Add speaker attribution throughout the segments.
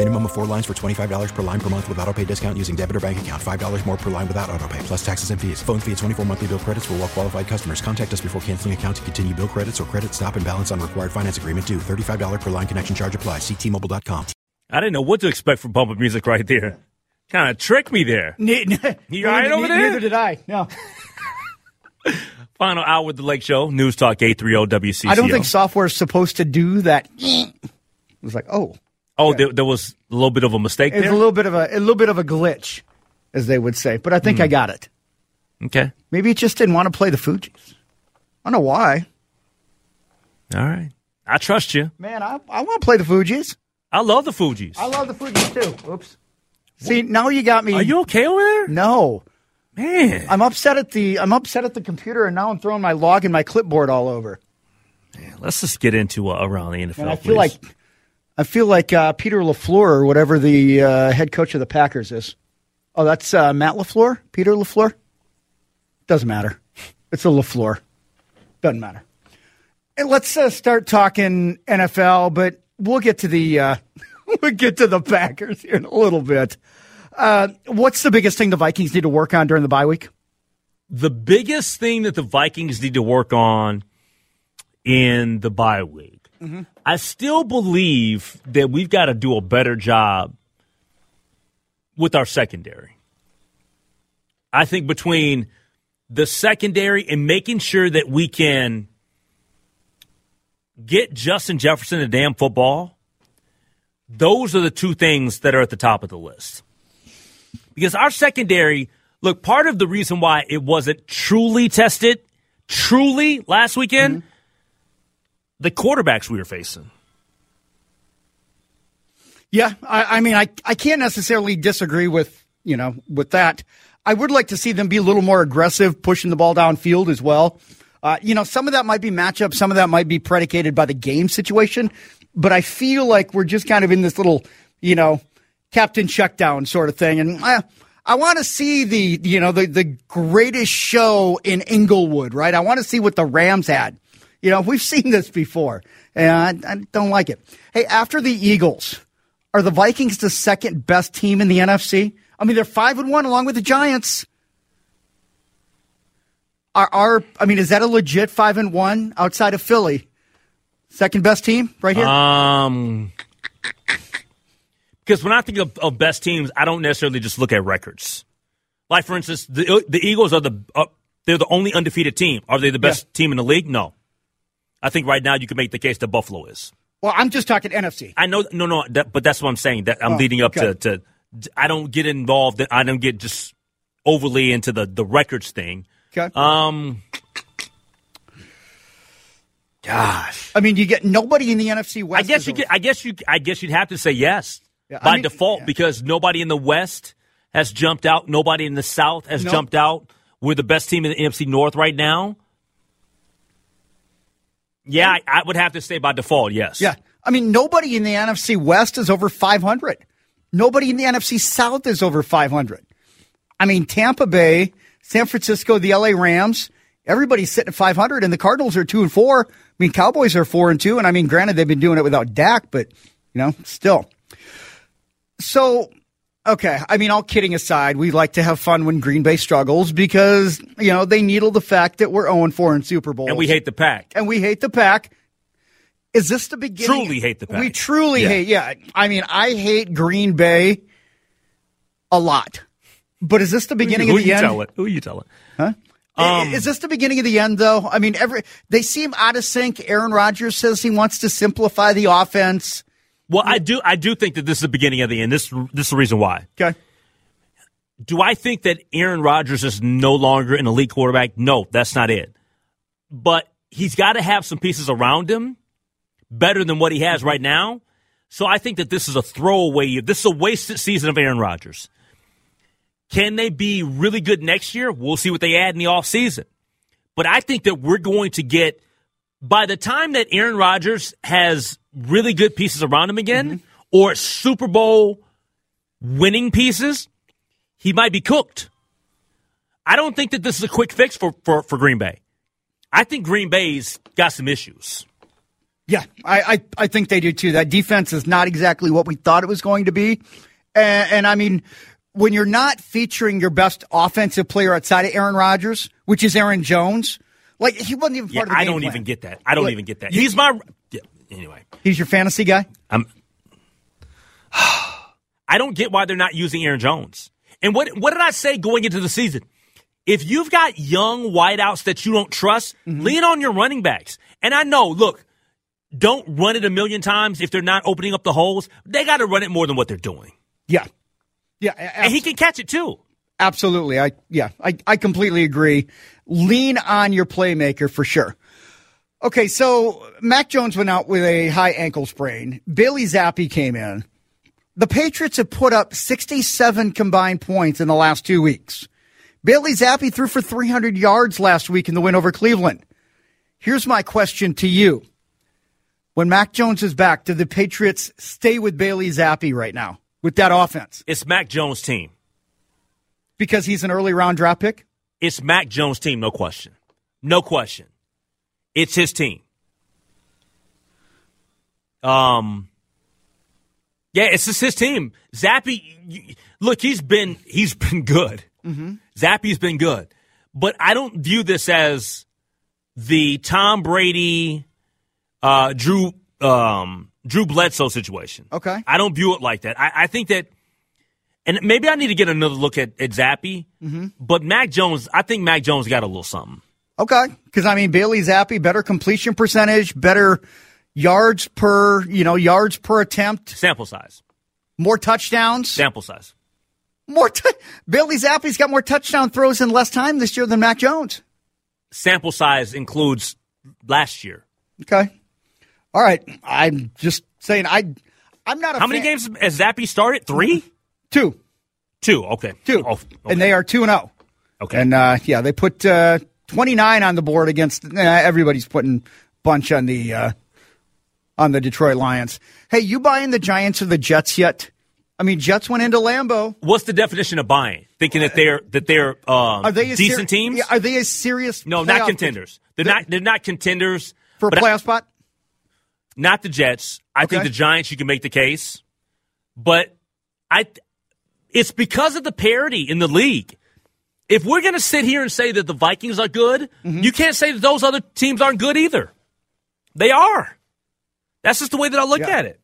Speaker 1: Minimum of four lines for $25 per line per month with auto pay discount using debit or bank account. $5 more per line without auto pay, plus taxes and fees. Phone fee at 24 monthly bill credits for well qualified customers. Contact us before canceling account to continue bill credits or credit stop and balance on required finance agreement due. $35 per line connection charge applies. Ctmobile.com.
Speaker 2: I didn't know what to expect from bumping music right there. Kind of tricked me there. You all right over there?
Speaker 3: Neither did I. No.
Speaker 2: Final hour with the Lake Show. News Talk 830 WCCO.
Speaker 3: I don't think software is supposed to do that. It was like, oh,
Speaker 2: Oh, there, there was a little bit of a mistake
Speaker 3: it's
Speaker 2: there?
Speaker 3: a little bit of a, a little bit of a glitch, as they would say. But I think I got it.
Speaker 2: okay.
Speaker 3: Maybe it just didn't want to play the Fugees. I don't know why.
Speaker 2: All right. I trust you.
Speaker 3: Man, I, I want to play the Fugees.
Speaker 2: I love the Fugees.
Speaker 3: I love the Fugees too. Oops. See, now you got me.
Speaker 2: Are you okay over there?
Speaker 3: No,
Speaker 2: Man.
Speaker 3: I'm upset at the I'm upset at the computer, and now I'm throwing my log and my clipboard all over.
Speaker 2: Let's just get into uh, around the NFL.
Speaker 3: And I feel
Speaker 2: please.
Speaker 3: like I feel like uh, Peter Lafleur or whatever the uh, head coach of the Packers is. Oh, that's uh, Matt Lafleur. Peter Lafleur. Doesn't matter. It's a Lafleur. Doesn't matter. And let's uh, start talking NFL, but we'll get to the uh, we'll get to the Packers here in a little bit. Uh, what's the biggest thing the Vikings need to work on during the bye week?
Speaker 2: the biggest thing that the Vikings need to work on in the bye week. I still believe that we've got to do a better job with our secondary. I think between the secondary and making sure that we can get Justin Jefferson a damn football, those are the two things that are at the top of the list. Because our secondary, look, part of the reason why it wasn't truly tested, truly last weekend, mm-hmm. The quarterbacks we were facing.
Speaker 3: Yeah, I, I mean, I, I can't necessarily disagree with you know with that. I would like to see them be a little more aggressive, pushing the ball downfield as well. Uh, you know, some of that might be matchup, some of that might be predicated by the game situation. But I feel like we're just kind of in this little, you know, captain checkdown sort of thing, and uh, I want to see the you know the the greatest show in Inglewood, right? I want to see what the Rams had. You know, we've seen this before, and I, I don't like it. Hey, after the Eagles, are the Vikings the second best team in the NFC? I mean, they're five and one along with the Giants. Are, are I mean, is that a legit five and one outside of Philly? Second best team right here.
Speaker 2: Um, because when I think of, of best teams, I don't necessarily just look at records. Like for instance, the the Eagles are the uh, they're the only undefeated team. Are they the best
Speaker 3: Yeah.
Speaker 2: team in the league? No. I think right now you can make the case that Buffalo is.
Speaker 3: well, I'm just talking NFC.
Speaker 2: I know, no, no, that, but that's what I'm saying. That I'm
Speaker 3: Oh,
Speaker 2: leading up
Speaker 3: okay.
Speaker 2: to, to. I don't get involved. I don't get just overly into the the records thing.
Speaker 3: Okay.
Speaker 2: Um, gosh,
Speaker 3: I mean, you get nobody in the NFC West.
Speaker 2: I guess you could. I guess you. I guess you'd have to say yes
Speaker 3: Yeah, I
Speaker 2: by
Speaker 3: mean-
Speaker 2: default
Speaker 3: yeah.
Speaker 2: because nobody in the West has jumped out. Nobody in the South has
Speaker 3: Nope.
Speaker 2: jumped out. We're the best team in the NFC North right now. Yeah, I, I would have to say by default, yes.
Speaker 3: Yeah. I mean, nobody in the NFC West is over 500. Nobody in the NFC South is over 500. I mean, Tampa Bay, San Francisco, the LA Rams, everybody's sitting at 500, and the Cardinals are two and four. I mean, Cowboys are four and two, and I mean, granted, they've been doing it without Dak, but you know, still. So, okay. I mean, all kidding aside, we like to have fun when Green Bay struggles because you know they needle the fact that we're 0 4 in Super Bowl.
Speaker 2: And we hate the pack.
Speaker 3: and we hate the pack. Is this the beginning?
Speaker 2: Truly hate the pack.
Speaker 3: We truly
Speaker 2: Yeah.
Speaker 3: hate. Yeah, I mean, I hate Green Bay a lot. But is this the beginning
Speaker 2: Who
Speaker 3: of the
Speaker 2: end?
Speaker 3: Who end?
Speaker 2: telling? Who you telling?
Speaker 3: Huh?
Speaker 2: Um,
Speaker 3: is this the beginning of the end, though? I mean, every they seem out of sync. Aaron Rodgers says he wants to simplify the offense.
Speaker 2: Well, I do. I do think that this is the beginning of the end. This this is the reason why.
Speaker 3: Okay.
Speaker 2: Do I think that Aaron Rodgers is no longer an elite quarterback? No, that's not it. But he's got to have some pieces around him better than what he has right now. So I think that this is a throwaway year. This is a wasted season of Aaron Rodgers. Can they be really good next year? We'll see what they add in the offseason. But I think that we're going to get, by the time that Aaron Rodgers has really good pieces around him again, mm-hmm. or Super Bowl winning pieces, he might be cooked. I don't think that this is a quick fix for, for, for Green Bay. I think Green Bay's got some issues.
Speaker 3: Yeah, I, I, I think they do too. That defense is not exactly what we thought it was going to be. And, and I mean, when you're not featuring your best offensive player outside of Aaron Rodgers, which is Aaron Jones, like he wasn't even part
Speaker 2: yeah,
Speaker 3: of the
Speaker 2: I don't
Speaker 3: plan.
Speaker 2: even get that. I don't like, even get that. He's my anyway.
Speaker 3: He's your fantasy guy.
Speaker 2: I'm. I don't get why they're not using Aaron Jones. And what what did I say going into the season? If you've got young wideouts that you don't trust, mm-hmm. lean on your running backs. And I know, look, don't run it a million times if they're not opening up the holes. They got to run it more than what they're doing.
Speaker 3: Yeah, yeah,
Speaker 2: and he can catch it too.
Speaker 3: Absolutely. I yeah, I, I completely agree. Lean on your playmaker for sure. Okay, so Mac Jones went out with a high ankle sprain. Bailey Zappe came in. The Patriots have put up 67 combined points in the last two weeks. Bailey Zappe threw for 300 yards last week in the win over Cleveland. Here's my question to you. When Mac Jones is back, do the Patriots stay with Bailey Zappe right now? with that offense?
Speaker 2: It's Mac Jones' team.
Speaker 3: Because he's an early round draft pick?
Speaker 2: It's Mac Jones' team, no question. No question. It's his team. Um, yeah, it's just his team. Zappe, look, he's been he's been good. Mm-hmm. Zappe's been good, but I don't view this as the Tom Brady, uh, Drew um, Drew Bledsoe situation.
Speaker 3: Okay.
Speaker 2: I don't view it like that. I, I think that, and maybe I need to get another look at, at Zappe, mm-hmm. but Mac Jones, I think Mac Jones got a little something.
Speaker 3: Okay. Because, I mean, Bailey Zappe, better completion percentage, better yards per, you know, yards per attempt.
Speaker 2: Sample size.
Speaker 3: More touchdowns.
Speaker 2: Sample size.
Speaker 3: More t- Bailey Zappe's got more touchdown throws in less time this year than Mac Jones.
Speaker 2: Sample size includes last year.
Speaker 3: Okay. All right, I'm just saying I. I'm not.
Speaker 2: How fan. many games has Zappe started? Three,
Speaker 3: two,
Speaker 2: two. Okay,
Speaker 3: two,
Speaker 2: oh, okay.
Speaker 3: and they are two and zero.
Speaker 2: Oh. Okay,
Speaker 3: and uh, yeah, they put uh, 29 on the board against. Uh, everybody's putting bunch on the uh, on the Detroit Lions. Hey, you buying the Giants or the Jets yet? I mean, Jets went into Lambeau.
Speaker 2: What's the definition of buying? Thinking that they're that they're uh, are they decent ser- teams?
Speaker 3: Yeah, are they a serious?
Speaker 2: No, not contenders. They're, they're, not. They're not contenders
Speaker 3: for a playoff I, spot.
Speaker 2: Not the Jets. I okay. think the Giants. You can make the case, but I. It's because of the parity in the league. If we're going to sit here and say that the Vikings are good, mm-hmm. you can't say that those other teams aren't good either. They are. That's just the way that I look
Speaker 3: yeah.
Speaker 2: at it.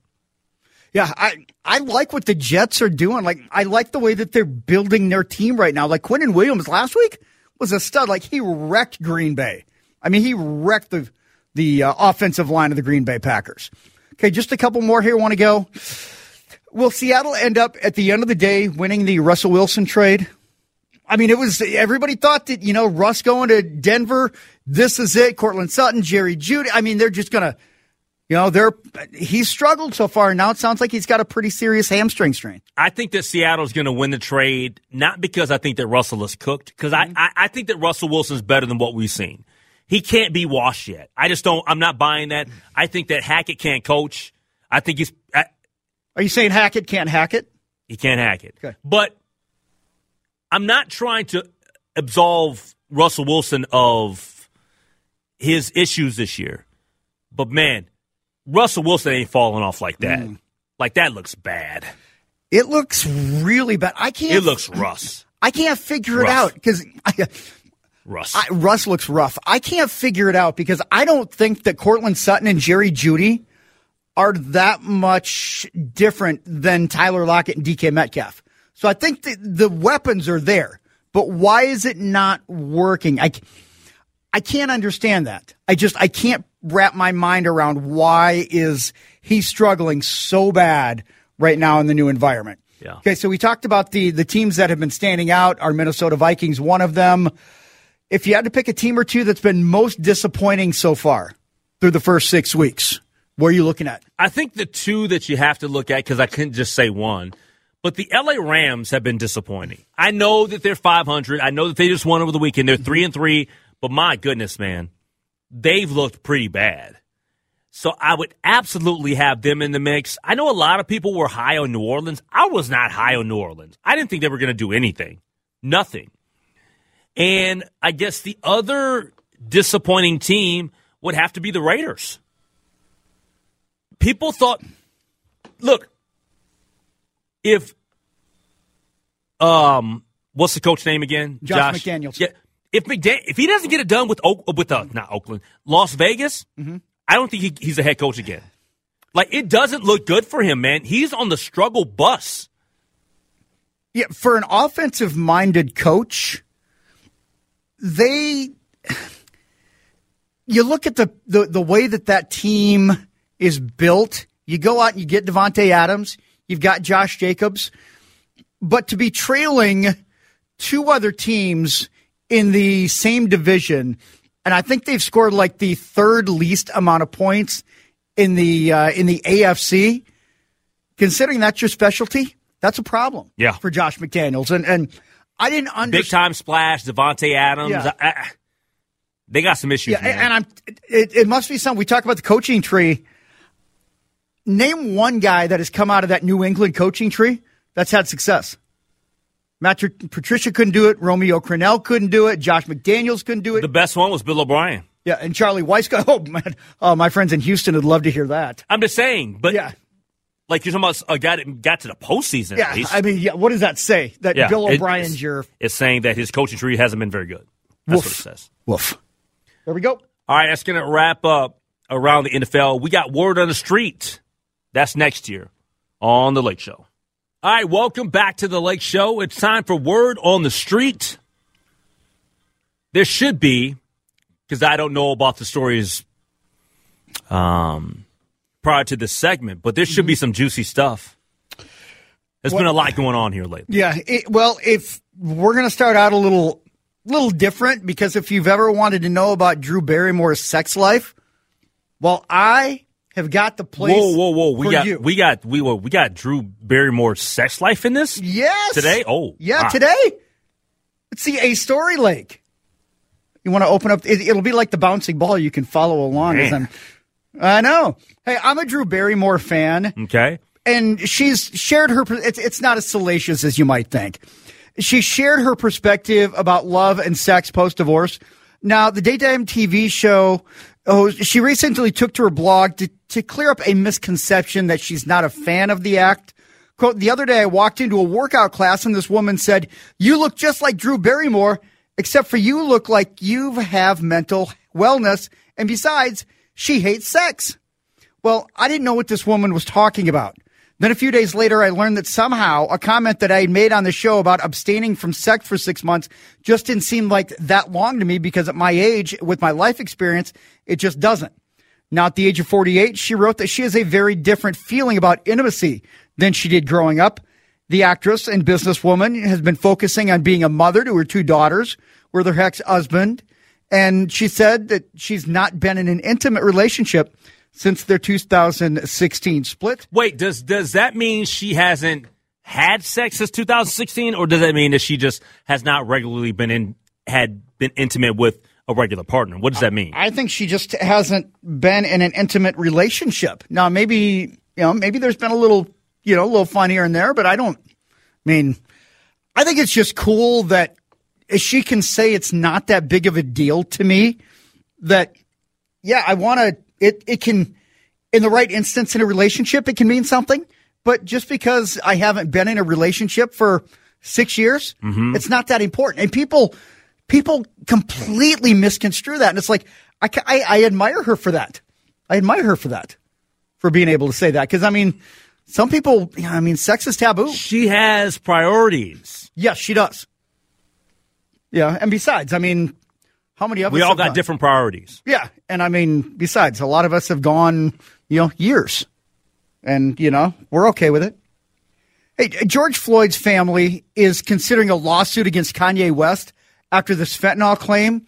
Speaker 3: Yeah, I I like what the Jets are doing. Like I like the way that they're building their team right now. Like Quinnen Williams last week was a stud. Like he wrecked Green Bay. I mean, he wrecked the the uh, offensive line of the Green Bay Packers. Okay, just a couple more here. Want to go? Will Seattle end up at the end of the day winning the Russell Wilson trade? I mean, it was everybody thought that you know Russ going to Denver. This is it. Courtland Sutton, Jerry Jeudy. I mean, they're just gonna, you know, they're he's struggled so far. Now it sounds like he's got a pretty serious hamstring strain.
Speaker 2: I think that Seattle's going to win the trade, not because I think that Russell is cooked, because mm-hmm. I, I I think that Russell Wilson's better than what we've seen he can't be washed yet. I just don't. I'm not buying that. I think that Hackett can't coach. I think he's. I,
Speaker 3: Are you saying Hackett can't hack it?
Speaker 2: He can't hack it.
Speaker 3: Okay.
Speaker 2: But I'm not trying to absolve Russell Wilson of his issues this year. But man, Russell Wilson ain't falling off like that. Mm. Like that looks bad.
Speaker 3: It looks really bad. I can't.
Speaker 2: It looks Russ.
Speaker 3: I can't figure it out because
Speaker 2: Russ.
Speaker 3: I, Russ looks rough. I can't figure it out because I don't think that Courtland Sutton and Jerry Jeudy are that much different than Tyler Lockett and DK Metcalf. So I think the, the weapons are there. but why is it not working? I, I can't understand that. I just, I can't wrap my mind around why is he struggling so bad right now in the new environment.
Speaker 2: Yeah.
Speaker 3: Okay, so we talked about the the teams that have been standing out. Our Minnesota Vikings, one of them. If you had to pick a team or two that's been most disappointing so far through the first six weeks, what are you looking at?
Speaker 2: I think the two that you have to look at because I couldn't just say one. But the LA Rams have been disappointing. I know that they're 500. I know that they just won over the weekend. They're three and three. But my goodness, man, they've looked pretty bad. So I would absolutely have them in the mix. I know a lot of people were high on New Orleans. I was not high on New Orleans. I didn't think they were going to do anything. Nothing. And I guess the other disappointing team would have to be the Raiders. People thought, look, if um, what's the coach name again?
Speaker 3: Josh, McDaniels.
Speaker 2: Yeah, if McDan- if he doesn't get it done with Oak- with uh, not Oakland, Las Vegas,
Speaker 3: Mm-hmm.
Speaker 2: I don't think he, he's a head coach again. Like it doesn't look good for him, man. He's on the struggle bus.
Speaker 3: Yeah, for an offensive minded coach, they you look at the, the the way that that team is built. You go out and you get Davante Adams. You've got Josh Jacobs, but to be trailing two other teams in the same division, and I think they've scored like the third least amount of points in the uh, in the AFC. Considering that's your specialty, that's a problem.
Speaker 2: Yeah.
Speaker 3: for Josh McDaniels, and and I didn't understand.
Speaker 2: Big time splash, Davante Adams.
Speaker 3: Yeah.
Speaker 2: I- I- they got some issues.
Speaker 3: Yeah,
Speaker 2: man.
Speaker 3: and I'm. It, it must be something. We talk about the coaching tree. Name one guy that has come out of that New England coaching tree that's had success. Matt Patricia couldn't do it. Romeo Crennel couldn't do it. Josh McDaniels couldn't do it.
Speaker 2: the best one was Bill O'Brien.
Speaker 3: yeah, and Charlie Weis. Oh man, oh, my friends in Houston would love to hear that.
Speaker 2: I'm just saying, but
Speaker 3: Yeah,
Speaker 2: like you're talking about a guy that got to the postseason.
Speaker 3: yeah.
Speaker 2: at least.
Speaker 3: I mean, yeah. What does that say? That
Speaker 2: Yeah,
Speaker 3: Bill O'Brien's
Speaker 2: it's-
Speaker 3: your
Speaker 2: It's saying that his coaching tree hasn't been very good. That's
Speaker 3: Woof.
Speaker 2: what it says.
Speaker 3: woof. There we go.
Speaker 2: All right, that's going to wrap up around the NFL. We got word on the street. That's next year on the Lake Show. All right, welcome back to the Lake Show. It's time for word on the street. There should be, because I don't know about the stories um, prior to this segment, but there should be some juicy stuff. There's been a lot going on here lately.
Speaker 3: Yeah. It, well, if we're going to start out a little, little different, because if you've ever wanted to know about Drew Barrymore's sex life, well, I have got the place.
Speaker 2: Whoa, whoa, whoa! We got
Speaker 3: you.
Speaker 2: we got we we got Drew Barrymore's sex life in this.
Speaker 3: yes
Speaker 2: Today? Oh,
Speaker 3: yeah,
Speaker 2: wow.
Speaker 3: today. Let's see a story lake. You want to open up? It, it'll be like the bouncing ball. You can follow along as I'm. I know. Hey, I'm a Drew Barrymore fan.
Speaker 2: Okay.
Speaker 3: and she's shared her. It's it's not as salacious as you might think. She shared her perspective about love and sex post divorce. Now, the daytime TV show, oh, she recently took to her blog to, to clear up a misconception that she's not a fan of the act. Quote, the other day I walked into a workout class and this woman said, You look just like Drew Barrymore, except for you look like you have mental wellness. And besides, she hates sex. Well, I didn't know what this woman was talking about. Then a few days later, I learned that somehow a comment that I had made on the show about abstaining from sex for six months just didn't seem like that long to me because at my age, with my life experience, it just doesn't. Now, at the age of 48, she wrote that she has a very different feeling about intimacy than she did growing up. The actress and businesswoman has been focusing on being a mother to her two daughters with her ex husband. And she said that she's not been in an intimate relationship since their 2016 split.
Speaker 2: Wait, does does that mean she hasn't had sex since 2016, or does that mean that she just has not regularly been in had been intimate with a regular partner? What does that mean?
Speaker 3: I think she just hasn't been in an intimate relationship. Now, maybe, you know, maybe there's been a little, you know, a little fun here and there, but I don't, I mean, I think it's just cool that she can say it's not that big of a deal to me that, yeah, I want to, it, it can, in the right instance in a relationship, it can mean something. But just because I haven't been in a relationship for six years, mm-hmm. it's not that important. And people, people completely misconstrue that. And it's like, I, I, I admire her for that. I admire her for that, for being able to say that. Cause I mean, some people, you know, I mean, sex is taboo.
Speaker 2: She has priorities.
Speaker 3: Yes, she does. Yeah, and besides, I mean, how many of
Speaker 2: We
Speaker 3: us
Speaker 2: We
Speaker 3: all
Speaker 2: got
Speaker 3: gone?
Speaker 2: different priorities.
Speaker 3: Yeah, and I mean, besides, a lot of us have gone, you know, years, and you know, we're okay with it. Hey, George Floyd's family is considering a lawsuit against Kanye West after this fentanyl claim.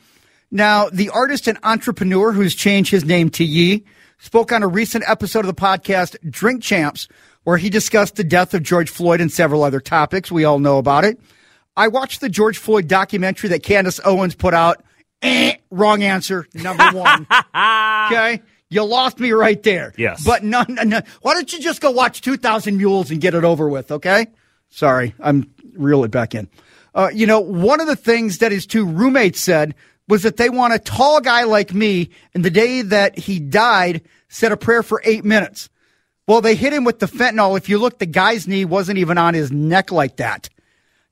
Speaker 3: Now, the artist and entrepreneur who's changed his name to Ye spoke on a recent episode of the podcast Drink Champs, where he discussed the death of George Floyd and several other topics. We all know about it. I watched the George Floyd documentary that Candace Owens put out. Eh, wrong answer, number one. okay. You lost me right there.
Speaker 2: Yes.
Speaker 3: But none, none. Why don't you just go watch 2,000 Mules and get it over with, okay? Sorry, I'm reel it back in. Uh, you know, one of the things that his two roommates said was that they want a tall guy like me, and the day that he died, said a prayer for eight minutes. Well, they hit him with the fentanyl. If you look, the guy's knee wasn't even on his neck like that.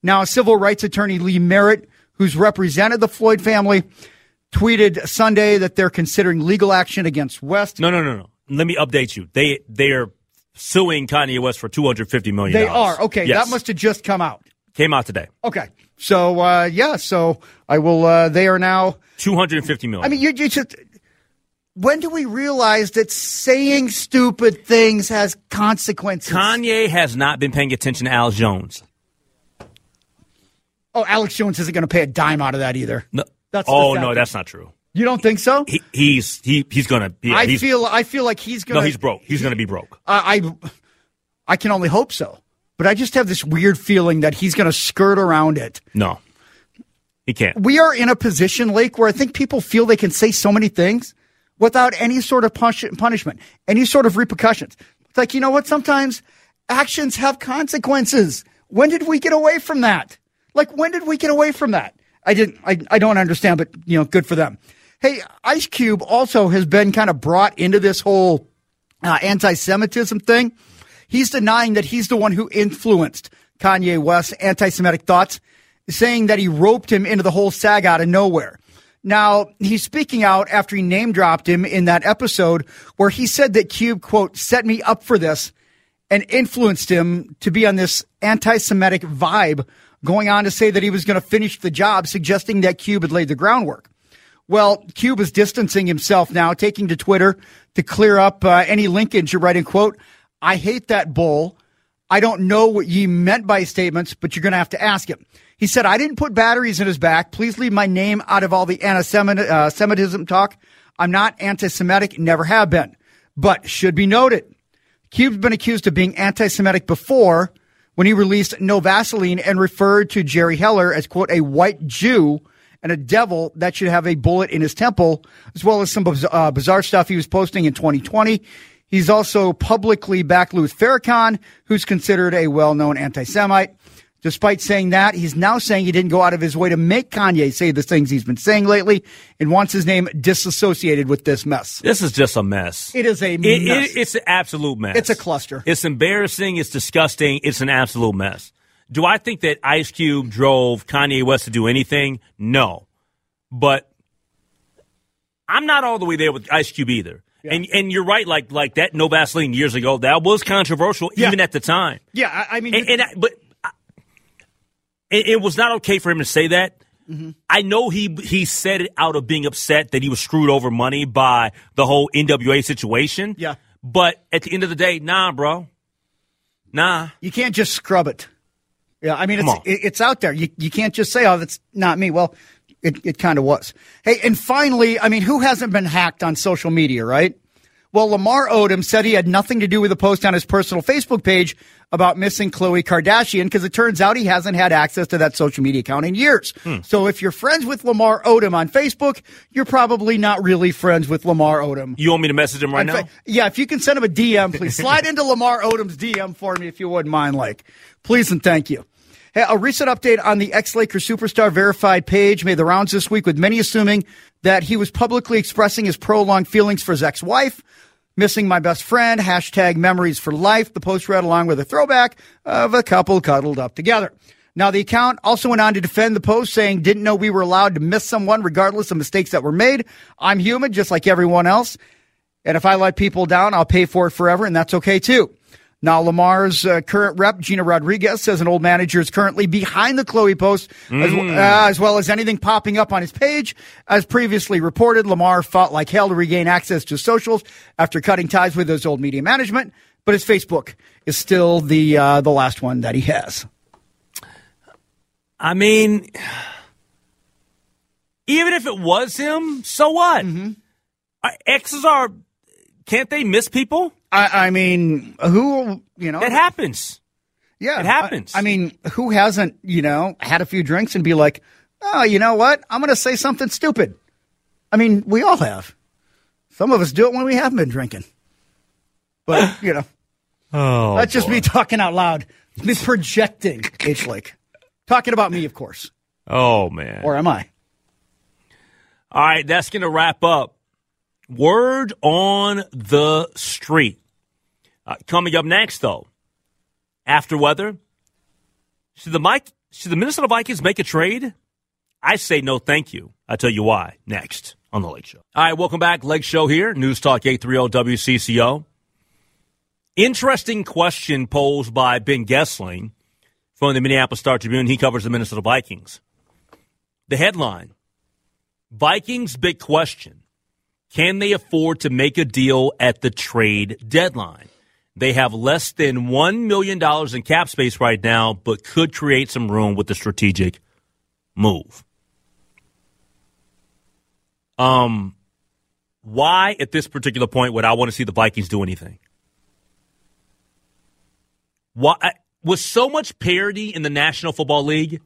Speaker 3: Now, civil rights attorney Lee Merritt, who's represented the Floyd family, tweeted Sunday that they're considering legal action against West.
Speaker 2: No, no, no, no. Let me update you. They they're suing Kanye West for two hundred fifty million.
Speaker 3: They are. Okay,
Speaker 2: Yes.
Speaker 3: that must have just come out.
Speaker 2: came out today.
Speaker 3: Okay. So, uh, yeah, so I will, uh, they are now,
Speaker 2: Two hundred fifty million.
Speaker 3: I mean, you, you just, when do we realize that saying stupid things has consequences?
Speaker 2: Kanye has not been paying attention to Al Jones.
Speaker 3: Oh, Alex Jones isn't going to pay a dime out of that either.
Speaker 2: No.
Speaker 3: That's
Speaker 2: oh no, that's not true.
Speaker 3: You don't think so?
Speaker 2: He, he's he he's gonna. Yeah,
Speaker 3: I
Speaker 2: he's,
Speaker 3: feel, I feel like he's going
Speaker 2: no, he's broke. He's gonna be broke.
Speaker 3: I, I, I can only hope so. But I just have this weird feeling that he's going to skirt around it.
Speaker 2: No, he can't.
Speaker 3: we are in a position, Lake, where I think people feel they can say so many things without any sort of punish- punishment, any sort of repercussions. It's like, you know what? Sometimes actions have consequences. When did we get away from that? Like, when did we get away from that? I didn't, I, I don't understand, but, you know, good for them. Hey, Ice Cube also has been kind of brought into this whole uh, anti Semitism thing. He's denying that he's the one who influenced Kanye West's anti Semitic thoughts, saying that he roped him into the whole sag out of nowhere. Now, he's speaking out after he name dropped him in that episode where he said that Cube, quote, set me up for this and influenced him to be on this anti Semitic vibe, going on to say that he was going to finish the job, suggesting that Cube had laid the groundwork. Well, Cube is distancing himself now, taking to Twitter to clear up uh, any linkage. You're writing, quote, I hate that bull. I don't know what ye meant by statements, but you're going to have to ask him. He said, I didn't put batteries in his back. Please leave my name out of all the anti-Semitism talk. I'm not anti-Semitic, never have been. But should be noted, Cube's been accused of being anti-Semitic before when he released No Vaseline and referred to Jerry Heller as, quote, a white Jew and a devil that should have a bullet in his temple, as well as some uh, bizarre stuff he was posting in 2020. He's also publicly backed Louis Farrakhan, who's considered a well-known anti-Semite. Despite saying that, he's now saying he didn't go out of his way to make Kanye say the things he's been saying lately and wants his name disassociated with this mess.
Speaker 2: This is just a mess.
Speaker 3: It is a
Speaker 2: It-
Speaker 3: mess.
Speaker 2: it- it's an absolute mess.
Speaker 3: It's a cluster.
Speaker 2: It's embarrassing. It's disgusting. It's an absolute mess. Do I think that Ice Cube drove Kanye West to do anything? No. But I'm not all the way there with Ice Cube either. And and you're right, like like that No Vaseline years ago, that was controversial
Speaker 3: Yeah.
Speaker 2: even at the time.
Speaker 3: yeah, I, I mean,
Speaker 2: And, and I, but it, it was not okay for him to say that.
Speaker 3: Mm-hmm.
Speaker 2: I know he he said it out of being upset that he was screwed over money by the whole NWA situation.
Speaker 3: Yeah.
Speaker 2: But at the end of the day, nah, bro. Nah.
Speaker 3: You can't just scrub it. Yeah, I mean,
Speaker 2: Come
Speaker 3: it's it, it's out there. You you can't just say, "Oh, that's not me." Well, it it kind of was. Hey, and finally, I mean, who hasn't been hacked on social media, right? Well, Lamar Odom said he had nothing to do with a post on his personal Facebook page about missing Khloe Kardashian because it turns out he hasn't had access to that social media account in years.
Speaker 2: Hmm.
Speaker 3: So if you're friends with Lamar Odom on Facebook, you're probably not really friends with Lamar Odom.
Speaker 2: You want me to message him right
Speaker 3: In
Speaker 2: now?
Speaker 3: yeah, if you can send him a DM, please slide into Lamar Odom's DM for me if you wouldn't mind, like. Please and thank you. Hey, a recent update on the ex Laker superstar verified page made the rounds this week, with many assuming that he was publicly expressing his prolonged feelings for his ex wife. Missing my best friend, hashtag memories for life. The post read along with a throwback of a couple cuddled up together. Now, the account also went on to defend the post, saying, Didn't know we were allowed to miss someone regardless of mistakes that were made. I'm human, just like everyone else. And if I let people down, I'll pay for it forever, and that's okay too. Now, Lamar's uh, current rep, Gina Rodriguez, says an old manager is currently behind the Khloe post, as, uh, as well as anything popping up on his page. As previously reported, Lamar fought like hell to regain access to socials after cutting ties with his old media management, but his Facebook is still the uh, the last one that he has.
Speaker 2: I mean, even if it was him, so what?
Speaker 3: Mm-hmm.
Speaker 2: X's are, can't they miss people?
Speaker 3: I, I mean, who you know?
Speaker 2: It happens.
Speaker 3: Yeah,
Speaker 2: It happens.
Speaker 3: I, I mean, who hasn't you know had a few drinks and be like, oh, you know what? I'm going to say something stupid. I mean, we all have. Some of us do it when we haven't been drinking. But you know,
Speaker 2: Oh,
Speaker 3: that's just me talking out loud. Me projecting. H Lake, talking about me, of course.
Speaker 2: Oh man.
Speaker 3: Or am I?
Speaker 2: All right, that's going to wrap up. Word on the street. Uh, coming up next, though, after weather, should the Mike, should the Minnesota Vikings make a trade? I say no, thank you. I'll tell you why next on the Lake Show. All right, welcome back. Lake Show here, News Talk 830 WCCO. Interesting question posed by Ben Goessling from the Minneapolis Star Tribune. He covers the Minnesota Vikings. The headline Vikings big question. Can they afford to make a deal at the trade deadline? They have less than $1 million in cap space right now, but could create some room with the strategic move. Um, why at this particular point would I want to see the Vikings do anything? Why with so much parity in the National Football League?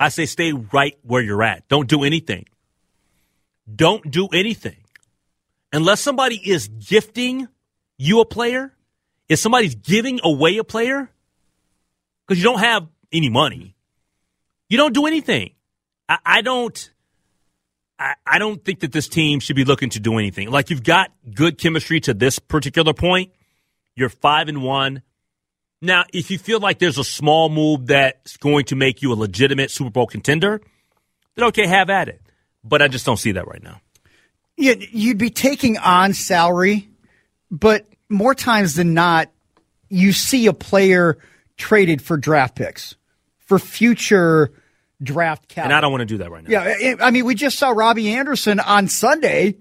Speaker 2: I say stay right where you're at. Don't do anything. Don't do anything. Unless somebody is gifting you a player, if somebody's giving away a player, because you don't have any money, you don't do anything. I, I don't. I, I don't think that this team should be looking to do anything. Like you've got good chemistry to this particular point. You're five and one. Now, if you feel like there's a small move that's going to make you a legitimate Super Bowl contender, then okay, have at it. But I just don't see that right now.
Speaker 3: Yeah, you'd be taking on salary, but more times than not, you see a player traded for draft picks for future draft capital.
Speaker 2: And I don't want to do that right now.
Speaker 3: Yeah, I mean, we just saw Robbie Anderson on Sunday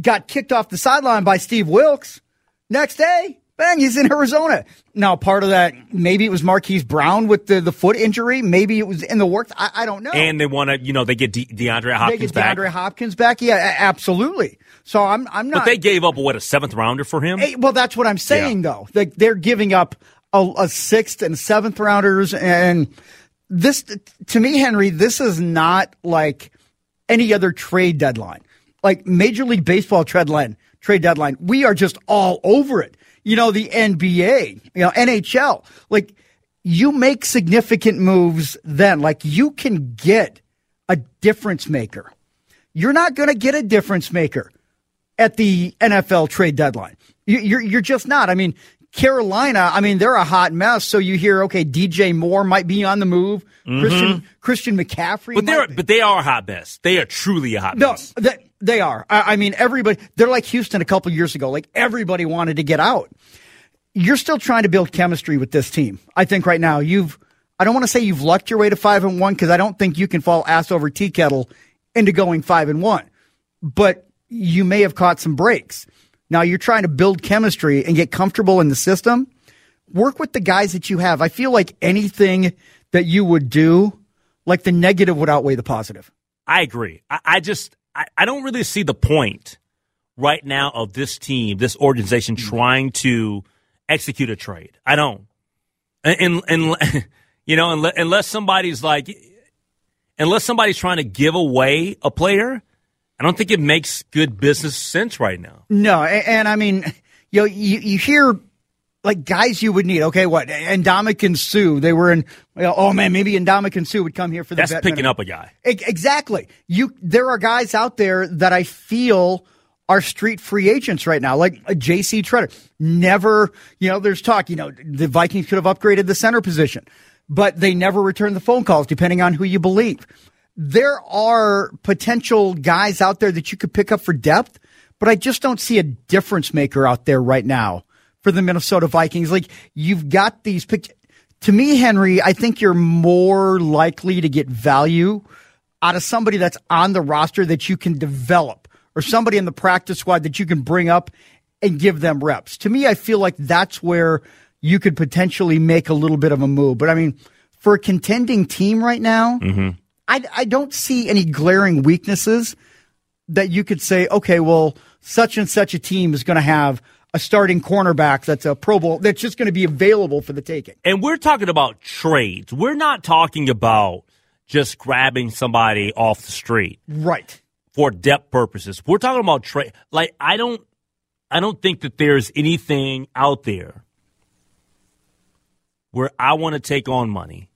Speaker 3: got kicked off the sideline by Steve Wilks. Next day, bang, he's in Arizona. Now, part of that, maybe it was Marquise Brown with the, the foot injury. Maybe it was in the works. I, I don't know.
Speaker 2: And they want to, you know, they get De- DeAndre Hopkins
Speaker 3: they get
Speaker 2: back.
Speaker 3: DeAndre Hopkins back. Yeah, a- absolutely. So I'm, I'm not.
Speaker 2: But they gave up, what, a seventh rounder for him?
Speaker 3: Hey, well, that's what I'm saying, though. They, they're giving up a, a sixth and seventh rounders. And this, to me, Henry, this is not like any other trade deadline. Like Major League Baseball trade deadline, trade deadline, we are just all over it. You know, the NBA, you know, NHL. Like, you make significant moves then. Like, you can get a difference maker. You're not going to get a difference maker at the NFL trade deadline. You- You're, you're just not. I mean, Carolina, I mean, they're a hot mess. So you hear, okay, DJ Moore might be on the move. Christian, Christian McCaffrey.
Speaker 2: Mm-hmm. But they're
Speaker 3: be.
Speaker 2: but they are a hot mess. They are truly a hot
Speaker 3: No,
Speaker 2: mess.
Speaker 3: They are. I, I mean, everybody, they're like Houston a couple years ago. Like everybody wanted to get out. You're still trying to build chemistry with this team. I think right now you've, I don't want to say you've lucked your way to five and one because I don't think you can fall ass over tea kettle into going five and one, but you may have caught some breaks. Now you're trying to build chemistry and get comfortable in the system. Work with the guys that you have. I feel like anything that you would do, like the negative would outweigh the positive.
Speaker 2: I agree. I, I just I, I don't really see the point right now of this team, this organization hmm. trying to execute a trade. I don't. And, and, and you know, unless, unless somebody's like, unless somebody's trying to give away a player, I don't think it makes good business sense right now.
Speaker 3: No, and, and I mean, you know, you, you hear like guys you would need. Okay, what? Ndamukong Suh. They were in. oh man, maybe and Suh would come here for the.
Speaker 2: That's picking up a guy.
Speaker 3: Exactly. You. There are guys out there that I feel are street free agents right now, like uh, a J.C. Tretter. Never. You know, there's talk. You know, the Vikings could have upgraded the center position, but they never returned the phone calls, depending on who you believe. There are potential guys out there that you could pick up for depth, but I just don't see a difference maker out there right now for the Minnesota Vikings. Like you've got these pick. To me, Henry, I think you're more likely to get value out of somebody that's on the roster that you can develop or somebody in the practice squad that you can bring up and give them reps. To me, I feel like that's where you could potentially make a little bit of a move. But I mean, for a contending team right now,
Speaker 2: Mm-hmm.
Speaker 3: I, I don't see any glaring weaknesses that you could say, okay, well, such and such a team is going to have a starting cornerback that's a Pro Bowl that's just going to be available for the taking.
Speaker 2: And we're talking about trades. We're not talking about just grabbing somebody off the street
Speaker 3: Right.
Speaker 2: for depth purposes. We're talking about trade. Like I don't, I don't think that there's anything out there where I want to take on money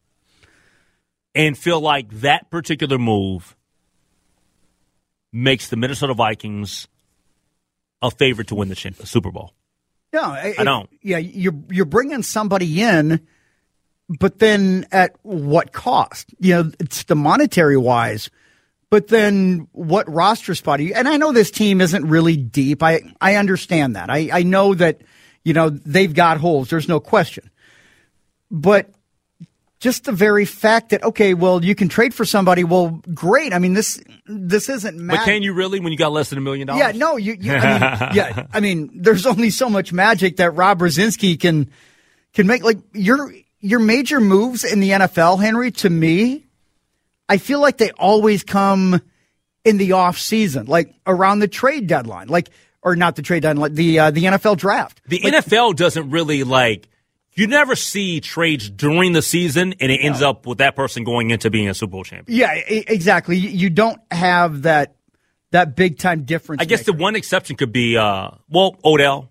Speaker 2: and feel like that particular move makes the Minnesota Vikings a favorite to win the Super Bowl.
Speaker 3: No, I,
Speaker 2: I don't.
Speaker 3: Yeah, you're you're bringing somebody in, but then at what cost? You know, it's the monetary wise. But then what roster spot are you? And I know this team isn't really deep. I I understand that. I I know that you know they've got holes. There's no question. But just the very fact that okay, well, you can trade for somebody. Well, great. I mean this this isn't.
Speaker 2: But can you really when you got less than a million dollars?
Speaker 3: yeah, no, you, you I mean, yeah, I mean, there's only so much magic that Rob Brzezinski can can make. Like your your major moves in the NFL, Henry, to me, I feel like they always come in the off season, like around the trade deadline, like or not the trade deadline, like the uh, the NFL draft.
Speaker 2: The NFL doesn't really like. You never see trades during the season, and it ends up with that person going into being a Super Bowl champion.
Speaker 3: Yeah, exactly. You- don't have that that big time difference.
Speaker 2: I guess the one exception could be, uh, well, Odell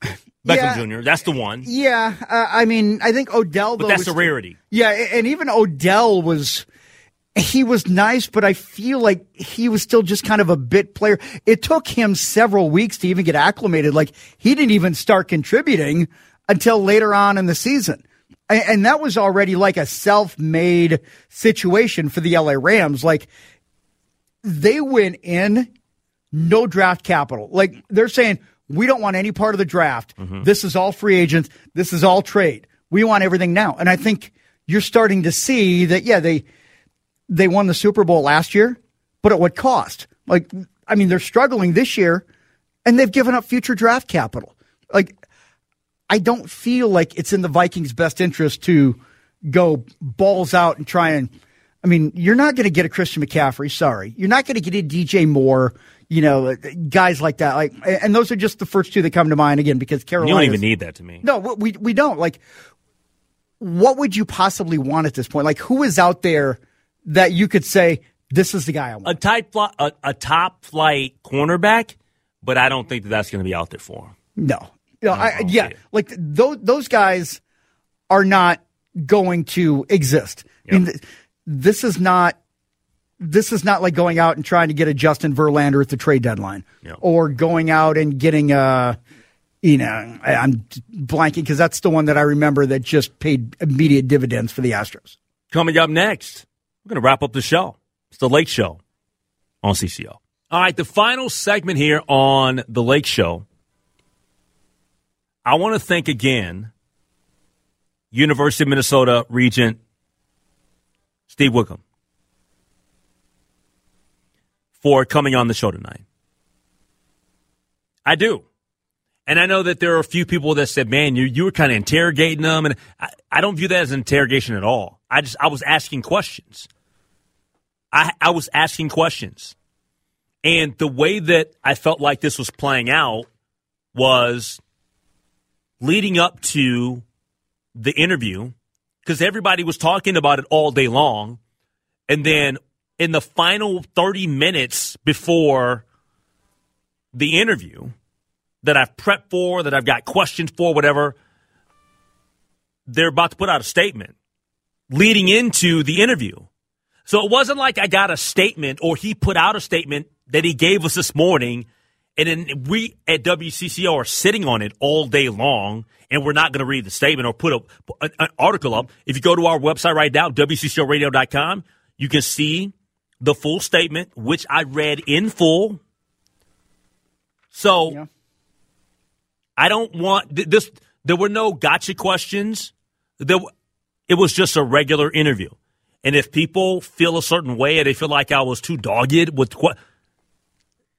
Speaker 2: Beckham
Speaker 3: Yeah.
Speaker 2: Jr. That's the one,
Speaker 3: Yeah, uh, I mean, I think Odell.
Speaker 2: but
Speaker 3: though,
Speaker 2: that's
Speaker 3: was-
Speaker 2: a rarity.
Speaker 3: Yeah, and even Odell was he was nice, but I feel like he was still just kind of a bit player. It took him several weeks to even get acclimated. Like he didn't even start contributing until later on in the season. And, and that was already like a self-made situation for the LA Rams. Like they went in no draft capital. Like they're saying, we don't want any part of the draft. Mm-hmm. This is all free agents. This is all trade. We want everything now. And I think you're starting to see that, yeah, they they won the Super Bowl last year, but at what cost? Like, I mean, they're struggling this year and they've given up future draft capital. Like, I don't feel like it's in the Vikings' best interest to go balls out and try and. I mean, you're not going to get a Christian McCaffrey. Sorry, you're not going to get a DJ Moore. You know, guys like that. Like, and those are just the first two that come to mind again because Carolina.
Speaker 2: You don't even need that to me.
Speaker 3: No, we we don't. Like, what would you possibly want at this point? Like, who is out there that you could say this is the guy I want?
Speaker 2: A tight, fly, a, a top flight cornerback, but I don't think that that's going to be out there for him.
Speaker 3: No, no, oh, I,
Speaker 2: don't
Speaker 3: yeah,
Speaker 2: see it.
Speaker 3: like those those guys are not going to exist. I mean, this is not this is not like going out and trying to get a Justin Verlander at the trade deadline,
Speaker 2: Yeah.
Speaker 3: or going out and getting a. You know, I- I'm blanking because that's the one that I remember that just paid immediate dividends for the Astros.
Speaker 2: Coming up next, we're going to wrap up the show. It's the Lake Show on CCO. All right, the final segment here on the Lake Show. I want to thank again University of Minnesota Regent Steve Sviggum for coming on the show tonight. I do. And I know that there are a few people that said, man, you, you were kind of interrogating them. And I, I don't view that as interrogation at all. I just, I was asking questions. I, I was asking questions. And the way that I felt like this was playing out was leading up to the interview because everybody was talking about it all day long. And then in the final 30 minutes before the interview that I've prepped for, that I've got questions for, whatever, they're about to put out a statement leading into the interview. So it wasn't like I got a statement or he put out a statement that he gave us this morning and then we at WCCO are sitting on it all day long and we're not going to read the statement or put a, an, an article up. If you go to our website right now, WCCOradio.com, you can see the full statement, which I read in full So
Speaker 3: Yeah.
Speaker 2: I don't want th- this. There were no gotcha questions. There, w- it was just a regular interview. And if people feel a certain way or they feel like I was too dogged with what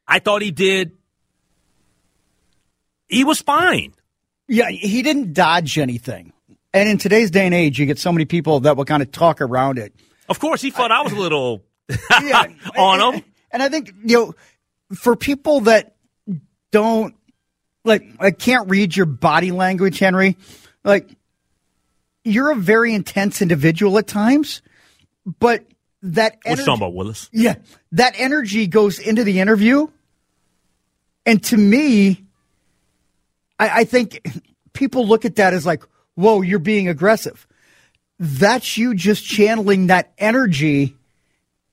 Speaker 2: I thought he did, he was fine.
Speaker 3: Yeah, he didn't dodge anything. And in today's day and age, you get so many people that will kind of talk around it.
Speaker 2: Of course, he thought I was a little
Speaker 3: Yeah,
Speaker 2: on
Speaker 3: and,
Speaker 2: him.
Speaker 3: And I think you know, for people that don't like, I can't read your body language, Henry. Like, you're a very intense individual at times, but that energy,
Speaker 2: talking about, Willis?
Speaker 3: yeah, that energy goes into the interview, and to me, I, I think people look at that as like, "Whoa, you're being aggressive." That's you just channeling that energy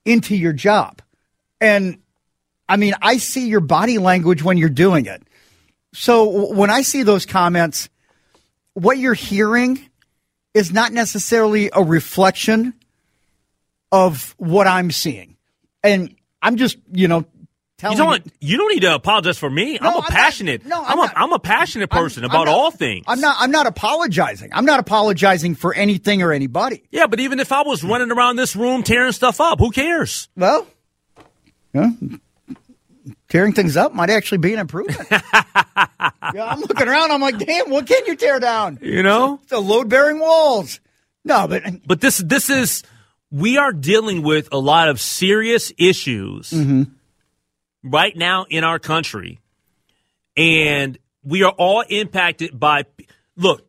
Speaker 3: into your job. And I mean, I see your body language when you're doing it. So when I see those comments, what you're hearing is not necessarily a reflection of what I'm seeing. And I'm just, you know, telling
Speaker 2: You don't. You don't need to apologize for me.
Speaker 3: No,
Speaker 2: I'm a
Speaker 3: I'm not-
Speaker 2: passionate.
Speaker 3: no,
Speaker 2: I'm,
Speaker 3: I'm
Speaker 2: a
Speaker 3: not-
Speaker 2: I'm a passionate person about
Speaker 3: not-
Speaker 2: all things.
Speaker 3: I'm not I'm not apologizing. I'm not apologizing for anything or anybody.
Speaker 2: Yeah, but even if I was running around this room tearing stuff up, who cares?
Speaker 3: Well, yeah, tearing things up might actually be an improvement. yeah, I'm looking around. I'm like, damn, what can you tear down?
Speaker 2: You know.
Speaker 3: The load bearing walls. No, but
Speaker 2: But this this is we are dealing with a lot of serious issues
Speaker 3: Mm-hmm.
Speaker 2: Right now in our country, and we are all impacted by. Look,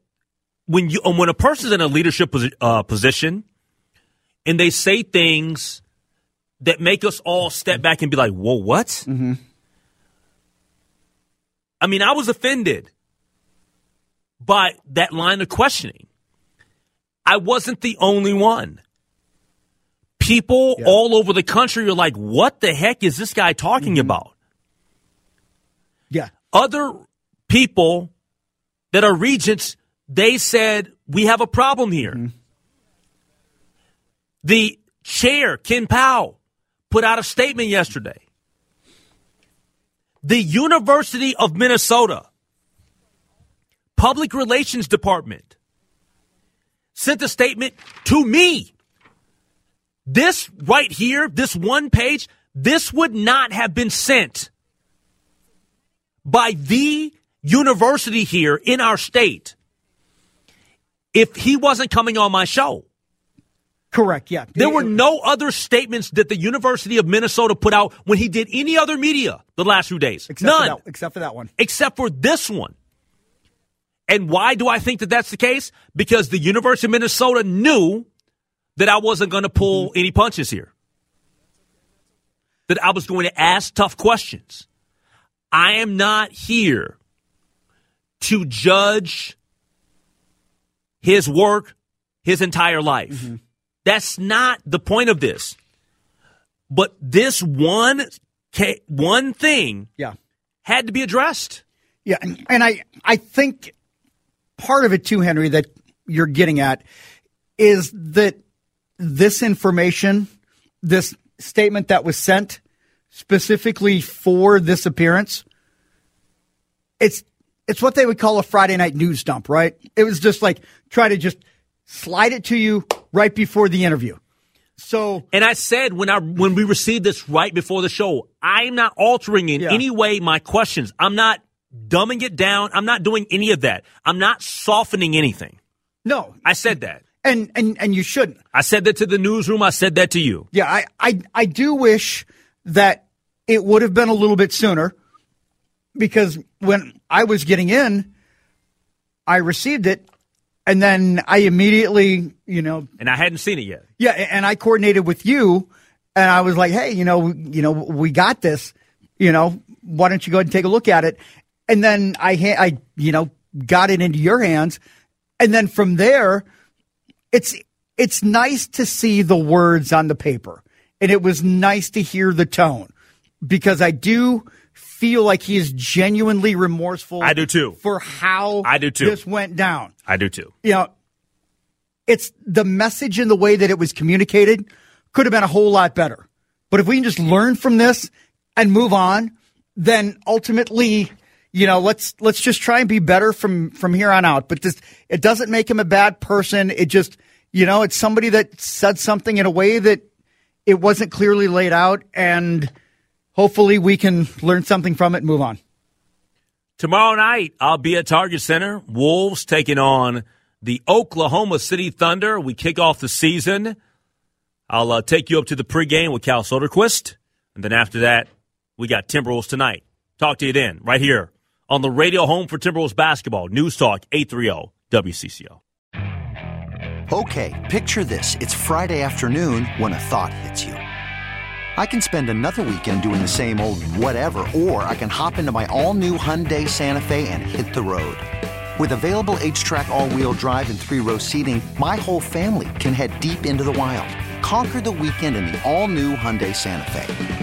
Speaker 2: when you when a person's in a leadership uh, position, and they say things that make us all step back and be like, "Whoa, what?"
Speaker 3: Mm-hmm.
Speaker 2: I mean, I was offended by that line of questioning. I wasn't the only one. People all over the country are like, what the heck is this guy talking mm-hmm. about?
Speaker 3: yeah,
Speaker 2: Other people that are regents, they said, we have a problem here. Mm-hmm. The chair, Ken Powell, put out a statement yesterday. The University of Minnesota Public Relations Department sent a statement to me. This right here, this one page, this would not have been sent by the university here in our state if he wasn't coming on my show.
Speaker 3: correct. Yeah,
Speaker 2: There were no other statements that the University of Minnesota put out when he did any other media the last few days.
Speaker 3: except
Speaker 2: None
Speaker 3: For that, except for that one.
Speaker 2: except for this one. And why do I think that that's the case? Because the University of Minnesota knew that I wasn't going to pull mm-hmm. any punches here. That I was going to ask tough questions. I am not here to judge his work his entire life. Mm-hmm. That's not the point of this. But this one one thing
Speaker 3: Yeah,
Speaker 2: had to be addressed.
Speaker 3: yeah, and, and I I think part of it too, Henry, that you're getting at is that this information, this statement that was sent specifically for this appearance, it's it's what they would call a Friday night news dump, right? It was just like try to just slide it to you right before the interview. So
Speaker 2: And I said when I when we received this right before the show, I'm not altering in
Speaker 3: Yeah.
Speaker 2: any way my questions. I'm not dumbing it down. I'm not doing any of that. I'm not softening anything.
Speaker 3: no,
Speaker 2: I said that.
Speaker 3: And and and you shouldn't.
Speaker 2: I said that to the newsroom. I said that to you.
Speaker 3: Yeah, I, I, I do wish that it would have been a little bit sooner because when I was getting in, I received it and then I immediately, you know,
Speaker 2: And I hadn't seen it yet.
Speaker 3: yeah, and I coordinated with you and I was like, hey, you know, you know, we got this, you know, why don't you go ahead and take a look at it? And then I, ha- I, you know, got it into your hands. And then from there, it's it's nice to see the words on the paper and it was nice to hear the tone because I do feel like he is genuinely remorseful.
Speaker 2: I do too.
Speaker 3: For how
Speaker 2: I do too.
Speaker 3: this went down.
Speaker 2: I do too.
Speaker 3: You know, it's the message and the way that it was communicated could have been a whole lot better. But if we can just learn from this and move on, then ultimately, you know, let's let's just try and be better from from here on out. But this it doesn't make him a bad person. It just you know, it's somebody that said something in a way that it wasn't clearly laid out, and hopefully we can learn something from it and move on.
Speaker 2: Tomorrow night, I'll be at Target Center. Wolves taking on the Oklahoma City Thunder. We kick off the season. I'll uh, take you up to the pregame with Cal Soderquist. And then after that, we got Timberwolves tonight. Talk to you then, right here on the radio home for Timberwolves basketball. News Talk 830 WCCO.
Speaker 4: Okay, picture this. It's Friday afternoon when a thought hits you. I can spend another weekend doing the same old whatever, or I can hop into my all new Hyundai Santa Fe and hit the road. With available HTRAC, all wheel drive, and three row seating, my whole family can head deep into the wild. Conquer the weekend in the all new Hyundai Santa Fe.